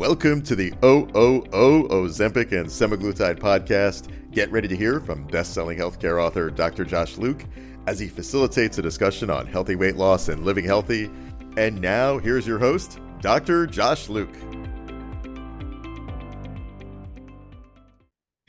Welcome to the OOO Ozempic and Semaglutide podcast. Get ready to hear from best-selling healthcare author Dr. Josh Luke as he facilitates a discussion on healthy weight loss and living healthy. And now, here's your host, Dr. Josh Luke.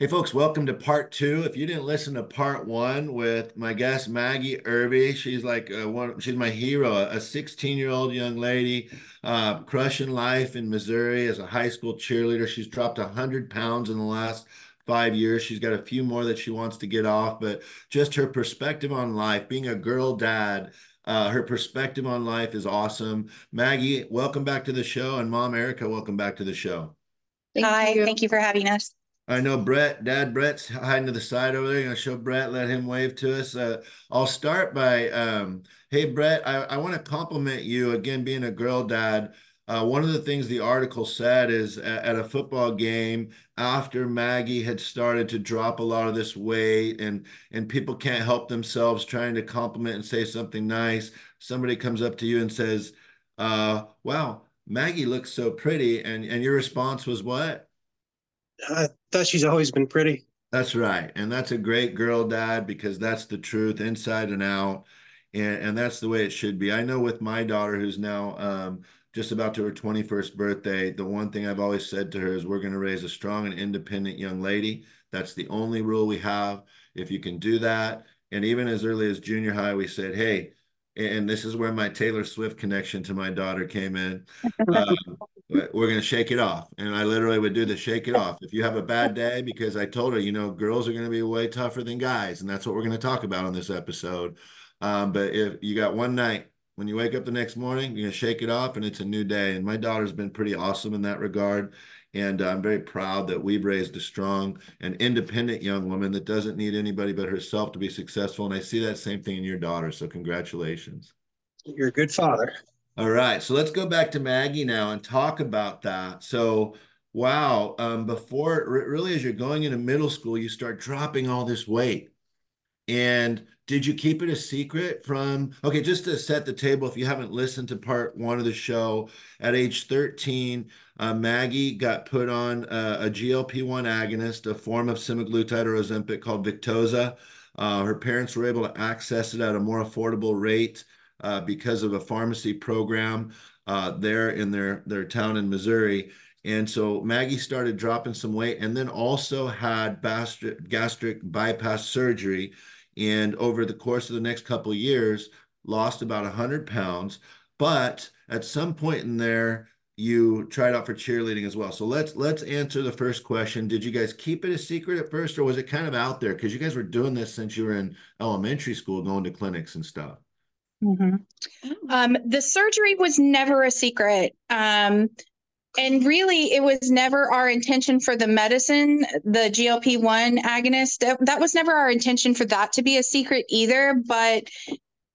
Hey, folks, welcome to part two. If you didn't listen to part one with my guest, Maggie Irby, she's like uh, one, she's my hero, a 16 year old young lady, uh, crushing life in Missouri as a high school cheerleader. She's dropped 100 pounds in the last five years. She's got a few more that she wants to get off, but just her perspective on life, being a girl dad, uh, her perspective on life is awesome. Maggie, welcome back to the show. And mom, Erica, welcome back to the show. Thank Hi, you. thank you for having us. I know Brett, Dad Brett's hiding to the side over there. Gonna show Brett, let him wave to us. Uh, I'll start by, um, hey Brett, I, I want to compliment you again, being a girl dad. Uh, one of the things the article said is at, at, a football game after Maggie had started to drop a lot of this weight and and people can't help themselves trying to compliment and say something nice. Somebody comes up to you and says, uh, "Wow, Maggie looks so pretty," and and your response was what? I thought she's always been pretty. That's right. And that's a great girl dad because that's the truth inside and out. And, and that's the way it should be. I know with my daughter, who's now um, just about to her 21st birthday, the one thing I've always said to her is we're going to raise a strong and independent young lady. That's the only rule we have. If you can do that, and even as early as junior high, we said, hey, and this is where my Taylor Swift connection to my daughter came in. Um, we're going to shake it off. And I literally would do the shake it off. If you have a bad day, because I told her, you know, girls are going to be way tougher than guys. And that's what we're going to talk about on this episode. Um, but if you got one night, when you wake up the next morning, you're going to shake it off and it's a new day. And my daughter's been pretty awesome in that regard. And I'm very proud that we've raised a strong and independent young woman that doesn't need anybody but herself to be successful. And I see that same thing in your daughter. So, congratulations. You're a good father. All right. So, let's go back to Maggie now and talk about that. So, wow. Um, before, really, as you're going into middle school, you start dropping all this weight. And did you keep it a secret from okay just to set the table if you haven't listened to part one of the show at age 13 uh, maggie got put on uh, a glp-1 agonist a form of semaglutide or ozempic called victoza. Uh, her parents were able to access it at a more affordable rate uh, because of a pharmacy program uh, there in their, their town in missouri. And so Maggie started dropping some weight and then also had gastric bypass surgery and over the course of the next couple of years lost about 100 pounds. But at some point in there you tried out for cheerleading as well. So let's let's answer the first question. Did you guys keep it a secret at first or was it kind of out there? Because you guys were doing this since you were in elementary school going to clinics and stuff. Mm-hmm. um, the surgery was never a secret. Um, and really it was never our intention for the medicine the glp-1 agonist. That, that was never our intention for that to be a secret either but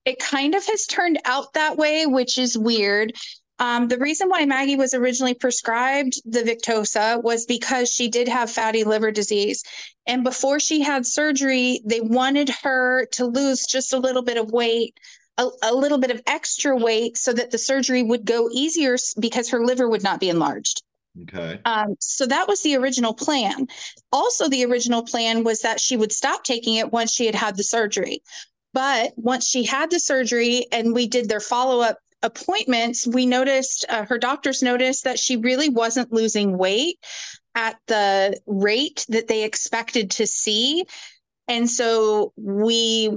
it kind of has turned out that way which is weird. Um, the reason why maggie was originally prescribed the victoza was because she did have fatty liver disease. And before she had surgery they wanted her to lose just a little bit of weight a, a little bit of extra weight so that the surgery would go easier because her liver would not be enlarged. Okay. Um, so that was the original plan. Also, the original plan was that she would stop taking it once she had had the surgery. But once she had the surgery and we did their follow up appointments, we noticed uh, her doctors noticed that she really wasn't losing weight at the rate that they expected to see. And so we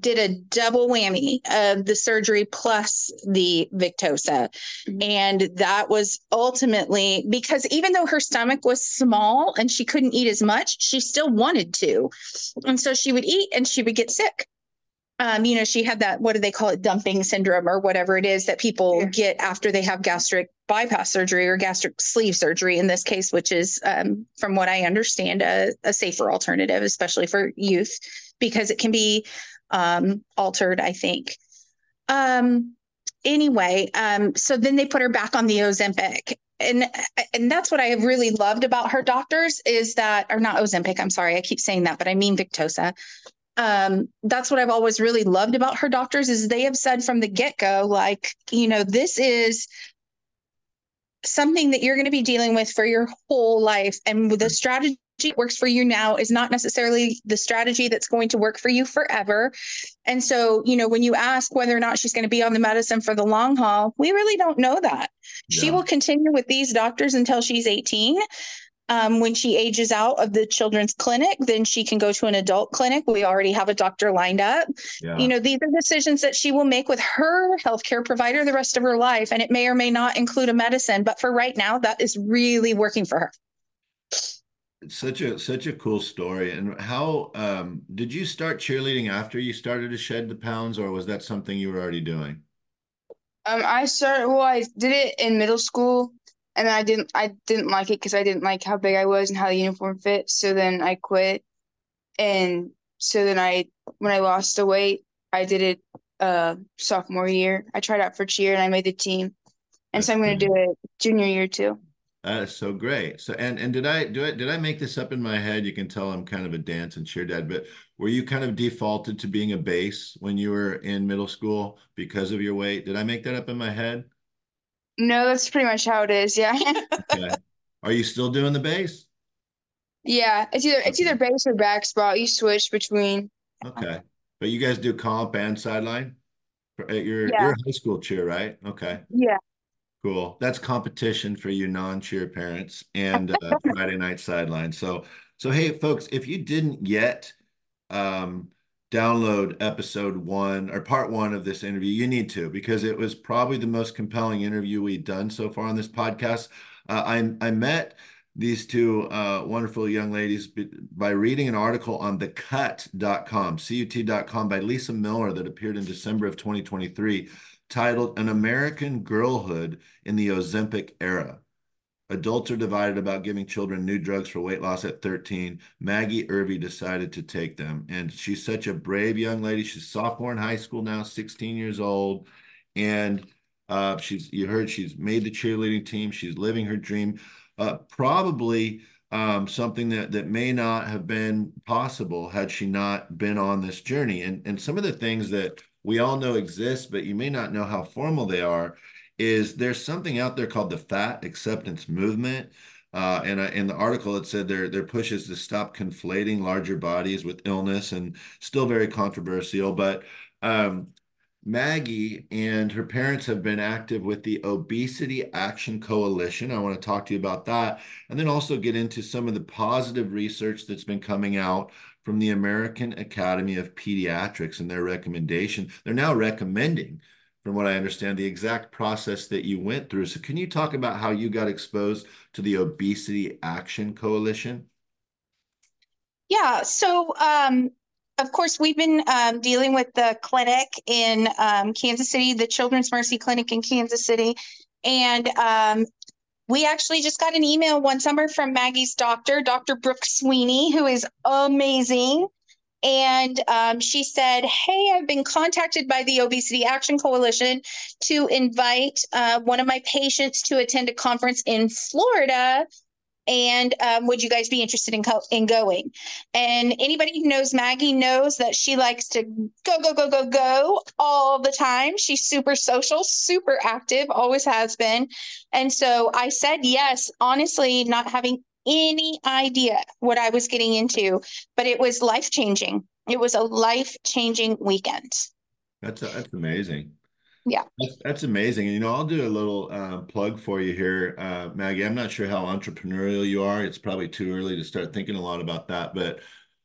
did a double whammy of the surgery plus the Victoza. Mm-hmm. And that was ultimately because even though her stomach was small and she couldn't eat as much, she still wanted to. And so she would eat and she would get sick. Um, you know, she had that, what do they call it, dumping syndrome or whatever it is that people yeah. get after they have gastric bypass surgery or gastric sleeve surgery in this case, which is, um, from what I understand, a, a safer alternative, especially for youth, because it can be um, altered, I think. Um, anyway, um, so then they put her back on the Ozempic. And and that's what I have really loved about her doctors is that, or not Ozempic, I'm sorry, I keep saying that, but I mean Victoza. Um, that's what I've always really loved about her doctors is they have said from the get-go, like, you know, this is something that you're going to be dealing with for your whole life. And the strategy that works for you now is not necessarily the strategy that's going to work for you forever. And so, you know, when you ask whether or not she's going to be on the medicine for the long haul, we really don't know that. Yeah. She will continue with these doctors until she's 18. Um, when she ages out of the children's clinic, then she can go to an adult clinic. We already have a doctor lined up. Yeah. You know, these are decisions that she will make with her healthcare provider the rest of her life. And it may or may not include a medicine, but for right now, that is really working for her. Such a such a cool story. And how um, did you start cheerleading after you started to shed the pounds, or was that something you were already doing? Um, I started. Well, I did it in middle school, and I didn't I didn't like it because I didn't like how big I was and how the uniform fit. So then I quit, and so then I when I lost the weight, I did it uh sophomore year. I tried out for cheer and I made the team, and That's so I'm going to do it junior year too. That is so great. So and and did I do it? Did I make this up in my head? You can tell I'm kind of a dance and cheer dad, but were you kind of defaulted to being a base when you were in middle school because of your weight? Did I make that up in my head? No, that's pretty much how it is. Yeah. okay. Are you still doing the base? Yeah, it's either it's either base or back spot. You switch between. Okay, but you guys do comp and sideline. At your yeah. your high school cheer, right? Okay. Yeah. Cool. That's competition for you non-cheer parents and uh, Friday night sideline. So so hey folks, if you didn't yet um download episode one or part one of this interview, you need to because it was probably the most compelling interview we've done so far on this podcast. Uh, I I met these two uh, wonderful young ladies by reading an article on thecut.com, cut.com C U T.com by Lisa Miller that appeared in December of 2023 titled An American Girlhood in the Ozempic Era. Adults are divided about giving children new drugs for weight loss at 13. Maggie Irby decided to take them. And she's such a brave young lady. She's sophomore in high school now, 16 years old. And uh, she's, you heard, she's made the cheerleading team. She's living her dream. Uh, probably um, something that, that may not have been possible had she not been on this journey. And, and some of the things that we all know exist, but you may not know how formal they are is there's something out there called the fat acceptance movement. Uh, and uh, in the article, it said their their push is to stop conflating larger bodies with illness, and still very controversial. But um, Maggie and her parents have been active with the Obesity Action Coalition. I want to talk to you about that, and then also get into some of the positive research that's been coming out from the American Academy of Pediatrics and their recommendation. They're now recommending from what I understand, the exact process that you went through. So, can you talk about how you got exposed to the Obesity Action Coalition? Yeah. So, um, of course, we've been um, dealing with the clinic in um, Kansas City, the Children's Mercy Clinic in Kansas City. And um, we actually just got an email one summer from Maggie's doctor, Dr. Brooke Sweeney, who is amazing. And um, she said, Hey, I've been contacted by the Obesity Action Coalition to invite uh, one of my patients to attend a conference in Florida. And um, would you guys be interested in, co- in going? And anybody who knows Maggie knows that she likes to go, go, go, go, go all the time. She's super social, super active, always has been. And so I said yes, honestly, not having any idea what I was getting into, but it was life changing. It was a life changing weekend. That's a, that's amazing. Yeah, that's, that's amazing. And you know, I'll do a little uh, plug for you here, uh, Maggie. I'm not sure how entrepreneurial you are. It's probably too early to start thinking a lot about that, but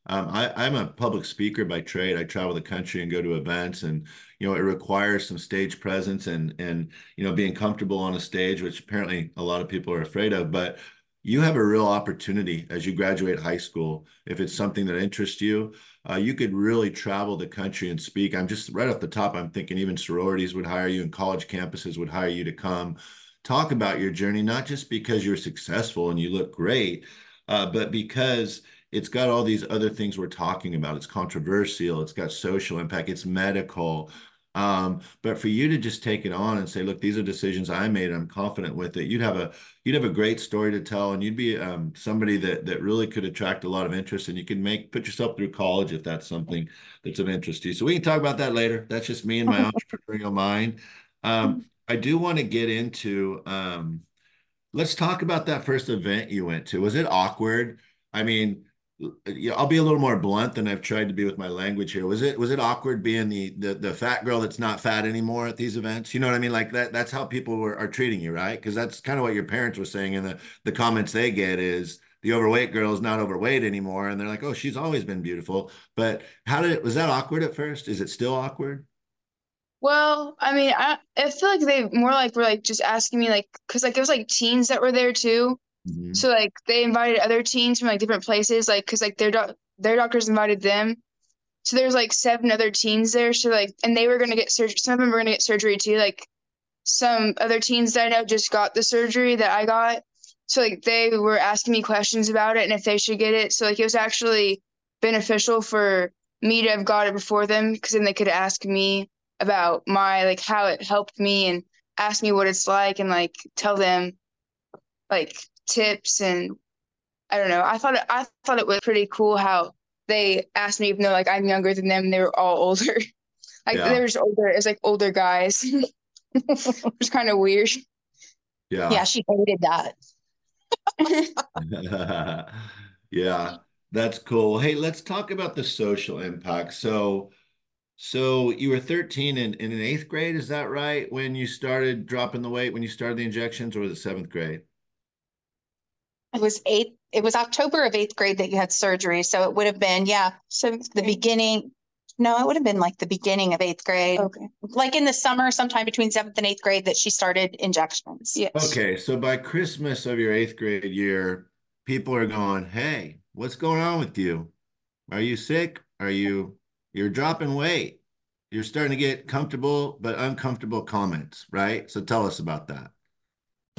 um, I, am a public speaker by trade. I travel the country and go to events, and you know it requires some stage presence and and you know being comfortable on a stage, which apparently a lot of people are afraid of. But you have a real opportunity as you graduate high school. If it's something that interests you, uh, you could really travel the country and speak. I'm just right off the top, I'm thinking even sororities would hire you and college campuses would hire you to come talk about your journey, not just because you're successful and you look great, uh, but because it's got all these other things we're talking about. It's controversial, it's got social impact, it's medical, um, but for you to just take it on and say, look, these are decisions I made. I'm confident with it. You'd have a you'd have a great story to tell, and you'd be um, somebody that that really could attract a lot of interest, and you can make put yourself through college if that's something that's of interest to you. So we can talk about that later. That's just me and my entrepreneurial mind. Um, I do want to get into um, let's talk about that first event you went to. Was it awkward? I mean, yeah, I'll be a little more blunt than I've tried to be with my language here. Was it was it awkward being the the, the fat girl that's not fat anymore at these events? You know what I mean? Like that that's how people were, are treating you, right? Because that's kind of what your parents were saying, and the the comments they get is the overweight girl is not overweight anymore, and they're like, oh, she's always been beautiful. But how did was that awkward at first? Is it still awkward? Well, I mean, I I feel like they more like were like just asking me like because like it was like teens that were there too. Mhm. So like they invited other teens from like different places, like because like their doc their doctors invited them. So there's like seven other teens there. So like, and they were gonna get surgery. Some of them were gonna get surgery too. Like some other teens that I know just got the surgery that I got. So like they were asking me questions about it and if they should get it. So like it was actually beneficial for me to have got it before them because then they could ask me about my like how it helped me and ask me what it's like and like tell them like tips and I don't know. I thought it, I thought it was pretty cool how they asked me even though like I'm younger than them, they were all older. like Yeah. they were just older. It's like older guys. it was kind of weird. Yeah. Yeah, she hated that. Yeah, that's cool. Hey, let's talk about the social impact. So, so you were 13 in, in an eighth grade, is that right? When you started dropping the weight, when you started the injections, or was it seventh grade? It was eighth, it was October of eighth grade that you had surgery. So it would have been, yeah, Seventh the grade. beginning. No, it would have been like the beginning of eighth grade, Okay. like in the summer, sometime between seventh and eighth grade that she started injections. Yes. Okay, so by Christmas of your eighth grade year, people are going, "Hey, what's going on with you? Are you sick? Are you you're dropping weight? You're starting to get comfortable but uncomfortable comments, right? So tell us about that.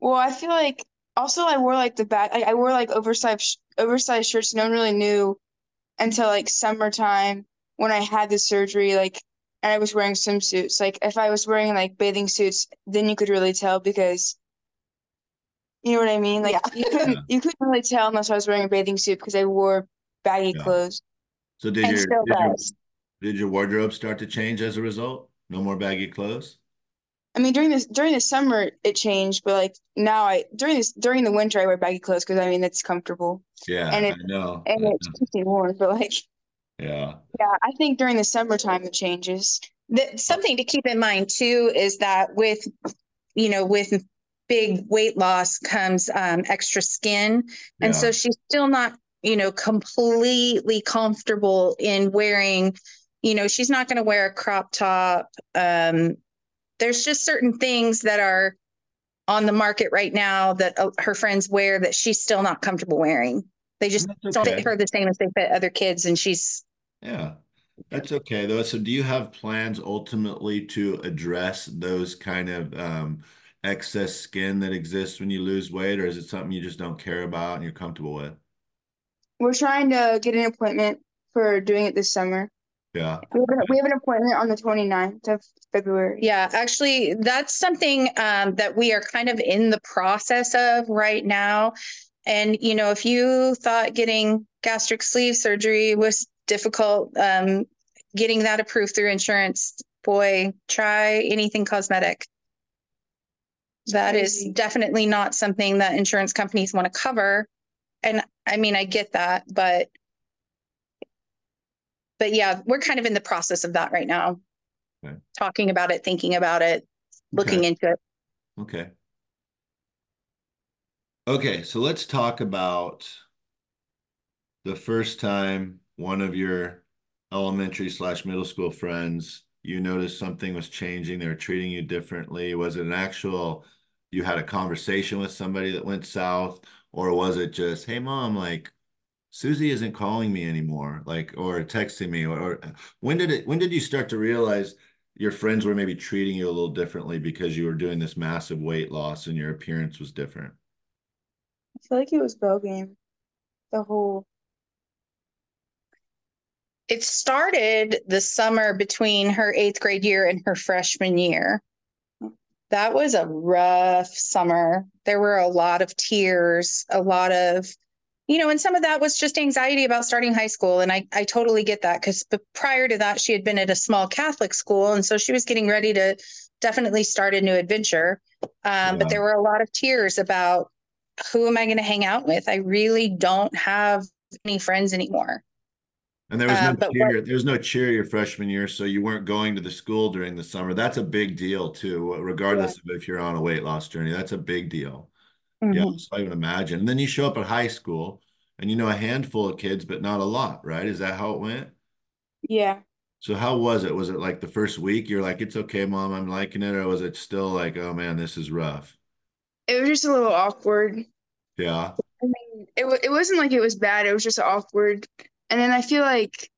Well, I feel like also I wore like the back. I, I wore like oversized sh- oversized shirts. No one really knew until like summertime when I had the surgery. Like, and I was wearing swimsuits. Like, if I was wearing like bathing suits, then you could really tell because you know what I mean. Like, Yeah. you couldn't you couldn't really tell unless I was wearing a bathing suit because I wore baggy Yeah. clothes. So did your did your, did your wardrobe start to change as a result? No more baggy clothes? I mean, during this during the summer it changed, but like now I during this during the winter I wear baggy clothes because I mean it's comfortable Yeah, And it- I know. and I it's know. warm. But like. Yeah. Yeah, I think during the summertime it changes. The, something to keep in mind too is that with, you know, with big weight loss comes um, extra skin. And Yeah. so she's still not, you know, completely comfortable in wearing, you know, she's not going to wear a crop top. Um, there's just certain things that are on the market right now that uh, her friends wear that she's still not comfortable wearing. They just That's don't fit her the same as they fit other kids. And she's, Yeah, that's okay though. So do you have plans ultimately to address those kind of um, excess skin that exists when you lose weight, or is it something you just don't care about and you're comfortable with? We're trying to get an appointment for doing it this summer. Yeah. We have, an, we have an appointment on the 29th of February. Yeah, actually, that's something um, that we are kind of in the process of right now. And, you know, if you thought getting gastric sleeve surgery was difficult, um, getting that approved through insurance, boy, try anything cosmetic. That is definitely not something that insurance companies want to cover. And I mean, I get that, but but yeah, we're kind of in the process of that right now. Okay. Talking about it, thinking about it, looking Okay. into it. Okay. Okay, so let's talk about the first time one of your elementary slash middle school friends, you noticed something was changing, they were treating you differently. Was it an actual, you had a conversation with somebody that went south, or was it just, hey, mom, like Susie isn't calling me anymore, like, or texting me, or, or when did it, when did you start to realize your friends were maybe treating you a little differently because you were doing this massive weight loss and your appearance was different? I feel like it was bell game. The whole It started the summer between her eighth grade year and her freshman year. Mm. That was a rough summer. There were a lot of tears, a lot of, you know, and some of that was just anxiety about starting high school. And I, I totally get that because prior to that, she had been at a small Catholic school. And so she was getting ready to definitely start a new adventure. Um, Yeah. But there were a lot of tears about who am I going to hang out with? I really don't have any friends anymore. And there was no Uh, cheer, there was no cheer your freshman year, so you weren't going to the school during the summer. That's a big deal too, regardless of if you're on a weight loss journey. That's a big deal. Yeah, Mhm. so I would imagine. And then you show up at high school and you know a handful of kids, but not a lot, right? Is that how it went? yeah. So how was it? Was it like the first week you're like, it's okay, mom, I'm liking it, or was it still like, oh man, this is rough? It was just a little awkward. Yeah. I mean, it it wasn't like it was bad. It was just awkward. And then I feel like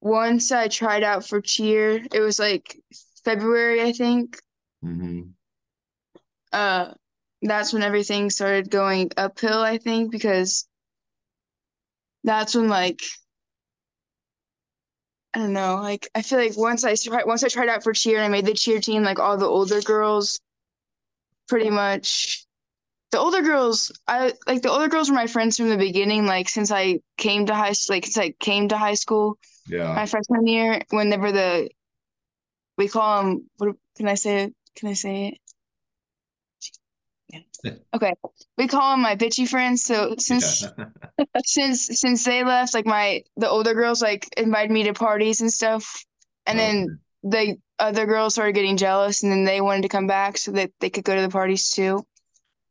once I tried out for cheer, it was like February, I think. hmm Uh, that's when everything started going uphill, I think, because that's when like I don't know, like I feel like once I tried once I tried out for cheer and I made the cheer team, like all the older girls pretty much the older girls I like the older girls were my friends from the beginning, like since I came to high school like since I came to high school Yeah. my freshman year, whenever the we call them what can I say? Can I say it? Yeah. Okay. We call them my bitchy friends. So since Yeah. since since they left, like my the older girls like invited me to parties and stuff. And then the other girls started getting jealous and then they wanted to come back so that they could go to the parties too.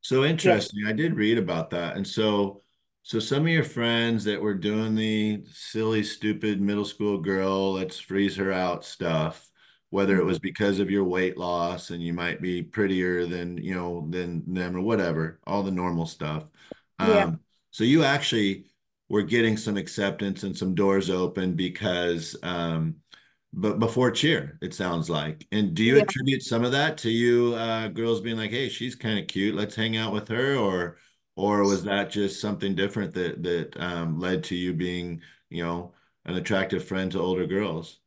So interesting. I did read about that. And so so some of your friends that were doing the silly, stupid middle school girl, let's freeze her out stuff, whether it was because of your weight loss and you might be prettier than, you know, than them or whatever, all the normal stuff. Yeah. Um, so you actually were getting some acceptance and some doors open because um but before cheer, it sounds like. And do you Yeah. attribute some of that to you uh, girls being like, "Hey, she's kind of cute. Let's hang out with her," or or was that just something different that that um, led to you being, you know, an attractive friend to older girls?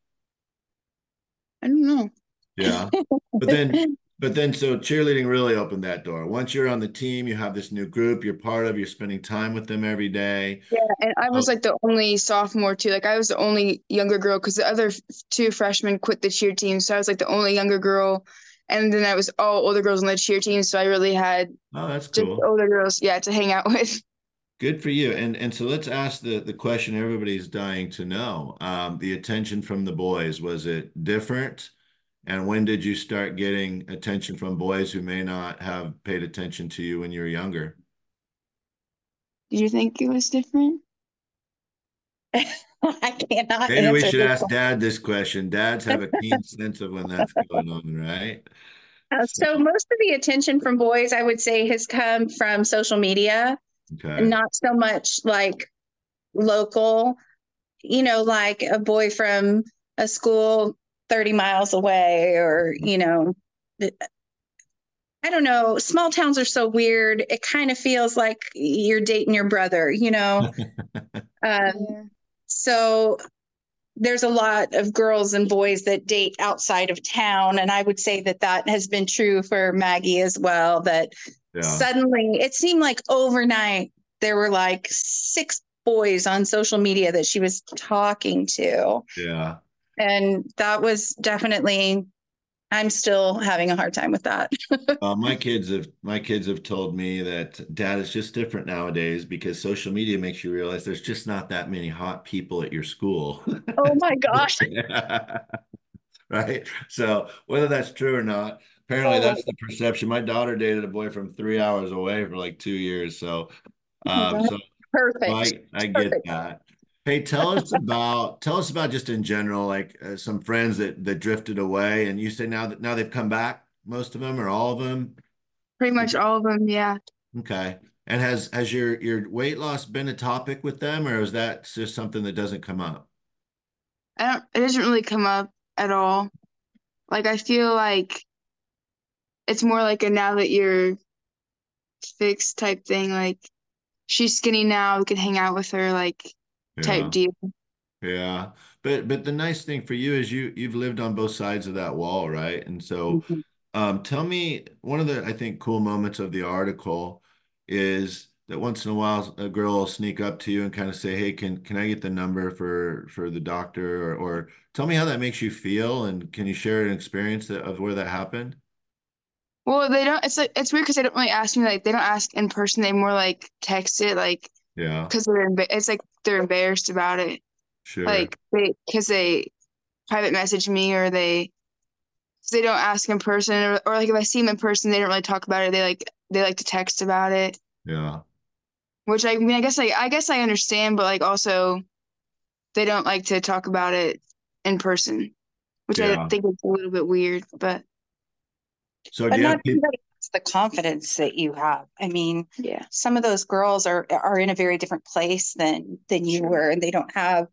I don't know. Yeah. But then, but then, so cheerleading really opened that door. Once you're on the team, you have this new group you're part of. You're spending time with them every day. Yeah, and I was Oh. like the only sophomore too. Like I was the only younger girl because the other two freshmen quit the cheer team. So I was like the only younger girl. And then I was all older girls on the cheer team. So I really had Oh, that's cool. older girls, yeah, to hang out with. Good for you. And and so let's ask the the question everybody's dying to know. Um, the attention from the boys, was it different? And when did you start getting attention from boys who may not have paid attention to you when you were younger? Did you think it was different? I cannot Maybe we should ask one. Dad this question. Dads have a keen sense of when that's going on, right? Uh, so most of the attention from boys, I would say, has come from social media, Okay. not so much like local. You know, like a boy from a school 30 miles away, or, you know, I don't know. Small towns are so weird. It kind of feels like you're dating your brother, you know? Um, Yeah. so there's a lot of girls and boys that date outside of town. And I would say that that has been true for Maggie as well. That Yeah. suddenly it seemed like overnight there were like six boys on social media that she was talking to. Yeah. And that was definitely, I'm still having a hard time with that. Uh, my kids have my kids have told me that dad is just different nowadays because social media makes you realize there's just not that many hot people at your school. oh my gosh. right? So whether that's true or not, apparently Oh. that's the perception. My daughter dated a boy from three hours away for like two years. So, um, so Perfect. I, I get Perfect. that. Hey, tell us about tell us about just in general, like uh, some friends that that drifted away, and you say now that now they've come back, most of them or all of them. Pretty much all of them, yeah. Okay. And has has your your weight loss been a topic with them, or is that just something that doesn't come up? I don't, it doesn't really come up at all. Like I feel like it's more like a now that you're fixed type thing. Like she's skinny now, we can hang out with her, like type Yeah. deal. Yeah. But but the nice thing for you is you you've lived on both sides of that wall, right? And so Mhm. um tell me one of the I think cool moments of the article is that once in a while a girl will sneak up to you and kind of say, "Hey, can can I get the number for for the doctor?" or or tell me how that makes you feel and can you share an experience that, of where that happened? Well, they don't. It's like it's weird because they don't really ask me. Like they don't ask in person. They more like text it, like Yeah, because they're emba- it's like they're embarrassed about it. sure. Like they because they private message me or they they don't ask in person or, or like if I see them in person, they don't really talk about it. They like they like to text about it, Yeah. which I mean I guess I I guess I understand, but like also they don't like to talk about it in person, which Yeah. I think is a little bit weird. But So But do you have not people? the confidence that you have. I mean, yeah, some of those girls are are in a very different place than than you Sure. were, and they don't have,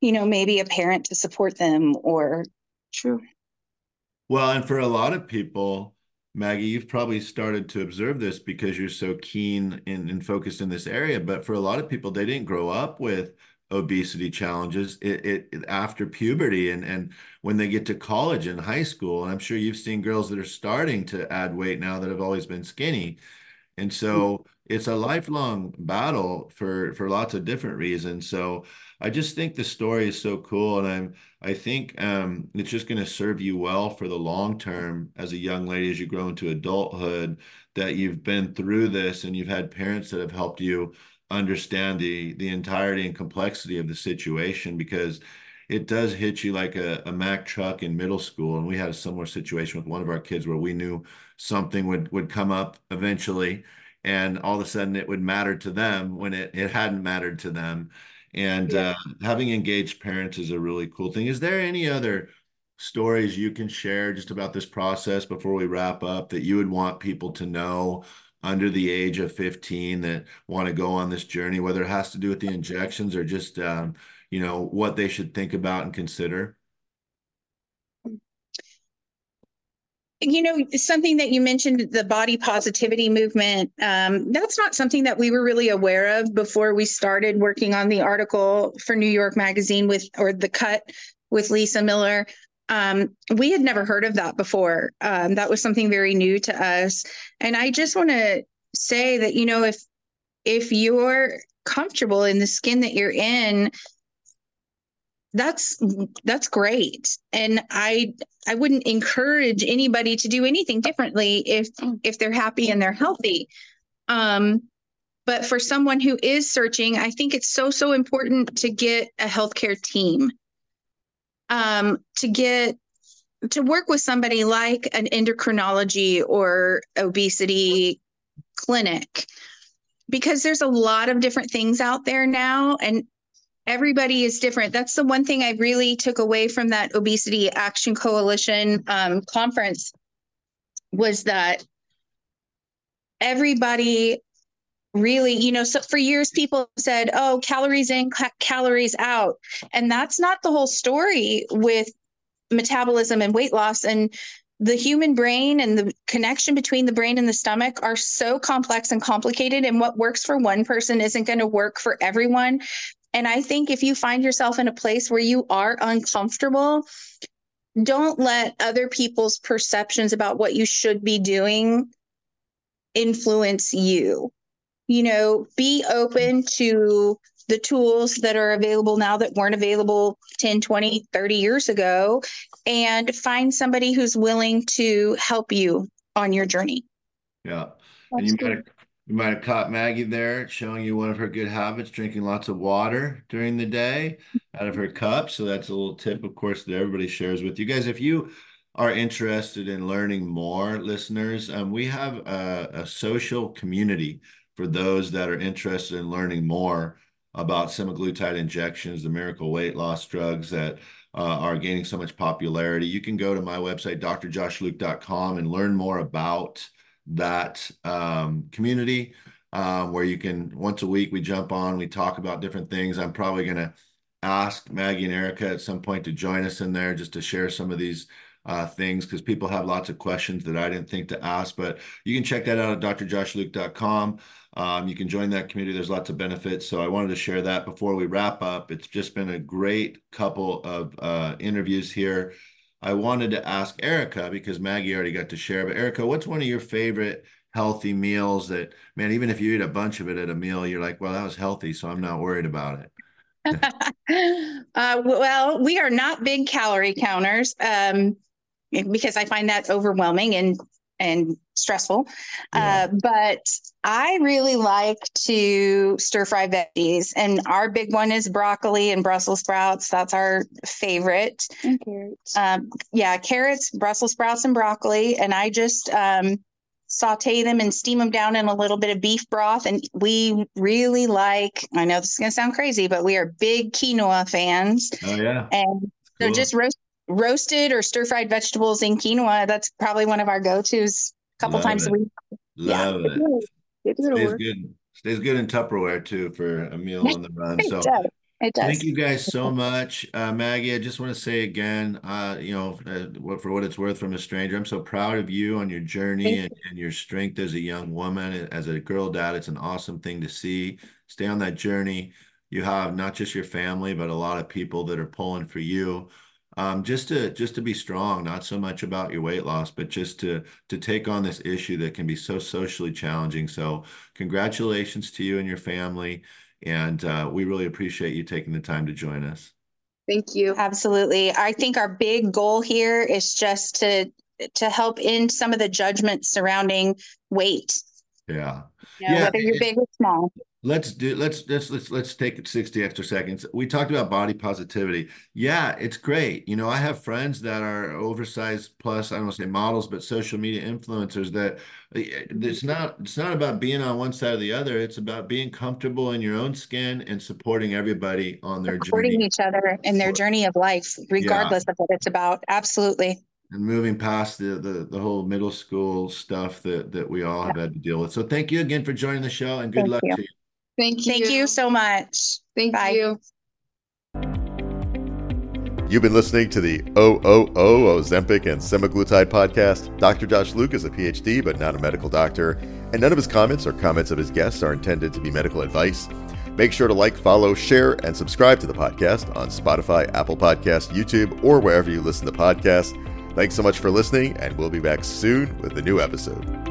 you know, maybe a parent to support them or true. Well, and for a lot of people, Maggie, you've probably started to observe this because you're so keen and, and focused in this area. But for a lot of people, they didn't grow up with obesity challenges it, it, it- after puberty and and when they get to college and high school. And I'm sure you've seen girls that are starting to add weight now that have always been skinny. And so it's a lifelong battle for for lots of different reasons. So I just think the story is so cool, and I'm I think um, it's just going to serve you well for the long term as a young lady as you grow into adulthood. That you've been through this and you've had parents that have helped you understand the the entirety and complexity of the situation because it does hit you like a, a Mack truck in middle school. And we had a similar situation with one of our kids where we knew something would would come up eventually and all of a sudden it would matter to them when it, it hadn't mattered to them and Yeah. uh, having engaged parents is a really cool thing is there any other stories you can share just about this process before we wrap up that you would want people to know under the age of 15 that want to go on this journey whether it has to do with the injections or just um, you know what they should think about and consider? You know something that you mentioned the body positivity movement um, that's not something that we were really aware of before we started working on the article for new york magazine with or the cut with lisa miller um, we had never heard of that before. Um, that was something very new to us. And i just want to say that you know if if you're comfortable in the skin that you're in that's that's great. And i i wouldn't encourage anybody to do anything differently if if they're happy and they're healthy. Um but for someone who is searching i think it's so so important to get a healthcare team um to get to work with somebody like an endocrinology or obesity clinic. Because there's a lot of different things out there now and everybody is different. That's the one thing i really took away from that obesity action coalition um, conference was that everybody really you know so for years people said oh calories in ca- calories out and that's not the whole story with metabolism and weight loss and the human brain and the connection between the brain and the stomach are so complex and complicated and what works for one person isn't going to work for everyone and I think if you find yourself in a place where you are uncomfortable, don't let other people's perceptions about what you should be doing influence you. You know, be open to the tools that are available now that weren't available 10, 20, 30 years ago, and find somebody who's willing to help you on your journey. yeah and you might have you might have caught Maggie there showing you one of her good habits, drinking lots of water during the day out of her cup. So that's a little tip, of course, that everybody shares with you guys. If you are interested in learning more, listeners, um, we have a, a, social community for those that are interested in learning more about semaglutide injections, the miracle weight loss drugs that uh, are gaining so much popularity. You can go to my website, drjoshluke.com, and learn more about that um, community um, where you can once a week we jump on, we talk about different things. I'm probably going to ask Maggie and Erica at some point to join us in there just to share some of these uh, things because people have lots of questions that I didn't think to ask. But you can check that out at drjoshluke.com. Um, you can join that community. There's lots of benefits. So I wanted to share that before we wrap up. It's just been a great couple of uh, interviews here. I wanted to ask Erica because Maggie already got to share. But Erica, what's one of your favorite healthy meals that, man, even if you eat a bunch of it at a meal, you're like, well, that was healthy, so I'm not worried about it. uh, well, we are not big calorie counters um, because I find that overwhelming and and stressful. Yeah. Uh, but I really like to stir fry veggies, and our big one is broccoli and Brussels sprouts. That's our favorite. And carrots. Um, yeah, carrots, Brussels sprouts, and broccoli. And I just um, saute them and steam them down in a little bit of beef broth. And we really like, I know this is going to sound crazy, but we are big quinoa fans. Oh, yeah. And cool. so just roast, roasted or stir fried vegetables in quinoa. That's probably one of our go tos a couple Love times it. a week. Love yeah. it. Stays good. Stays good in Tupperware too for a meal on the run. So it does. Thank you guys so much, uh, Maggie. I just want to say again, uh, you know, uh, for what it's worth from a stranger, I'm so proud of you on your journey and, and, your strength as a young woman, as a girl dad. It's an awesome thing to see. Stay on that journey. You have not just your family, but a lot of people that are pulling for you. Um, just to just to be strong, not so much about your weight loss, but just to to take on this issue that can be so socially challenging. So, congratulations to you and your family. And uh, we really appreciate you taking the time to join us. Thank you. Absolutely. I think our big goal here is just to to help end some of the judgments surrounding weight. Yeah. yeah. Whether you're big or small. let's do let's let's let's let's take 60 extra seconds. We talked about body positivity. Yeah it's great. You know i have friends that are oversized plus i don't want to say models but social media influencers that eh, it's not it's not about being on one side or the other. It's about being comfortable in your own skin and supporting everybody on their supporting journey. Supporting each other in their journey of life regardless yeah. of what it's about. Absolutely and moving past the, the the whole middle school stuff that that we all have had to deal with so thank you again for joining the show and good thank luck you. to you Thank you. Thank you so much. Thank Bye. you. You've been listening to the OOO Ozempic and Semaglutide podcast. Dr. Josh Luke is a PhD, but not a medical doctor, and none of his comments or comments of his guests are intended to be medical advice. Make sure to like, follow, share, and subscribe to the podcast on Spotify, Apple Podcasts, YouTube, or wherever you listen to podcasts. Thanks so much for listening, and we'll be back soon with a new episode.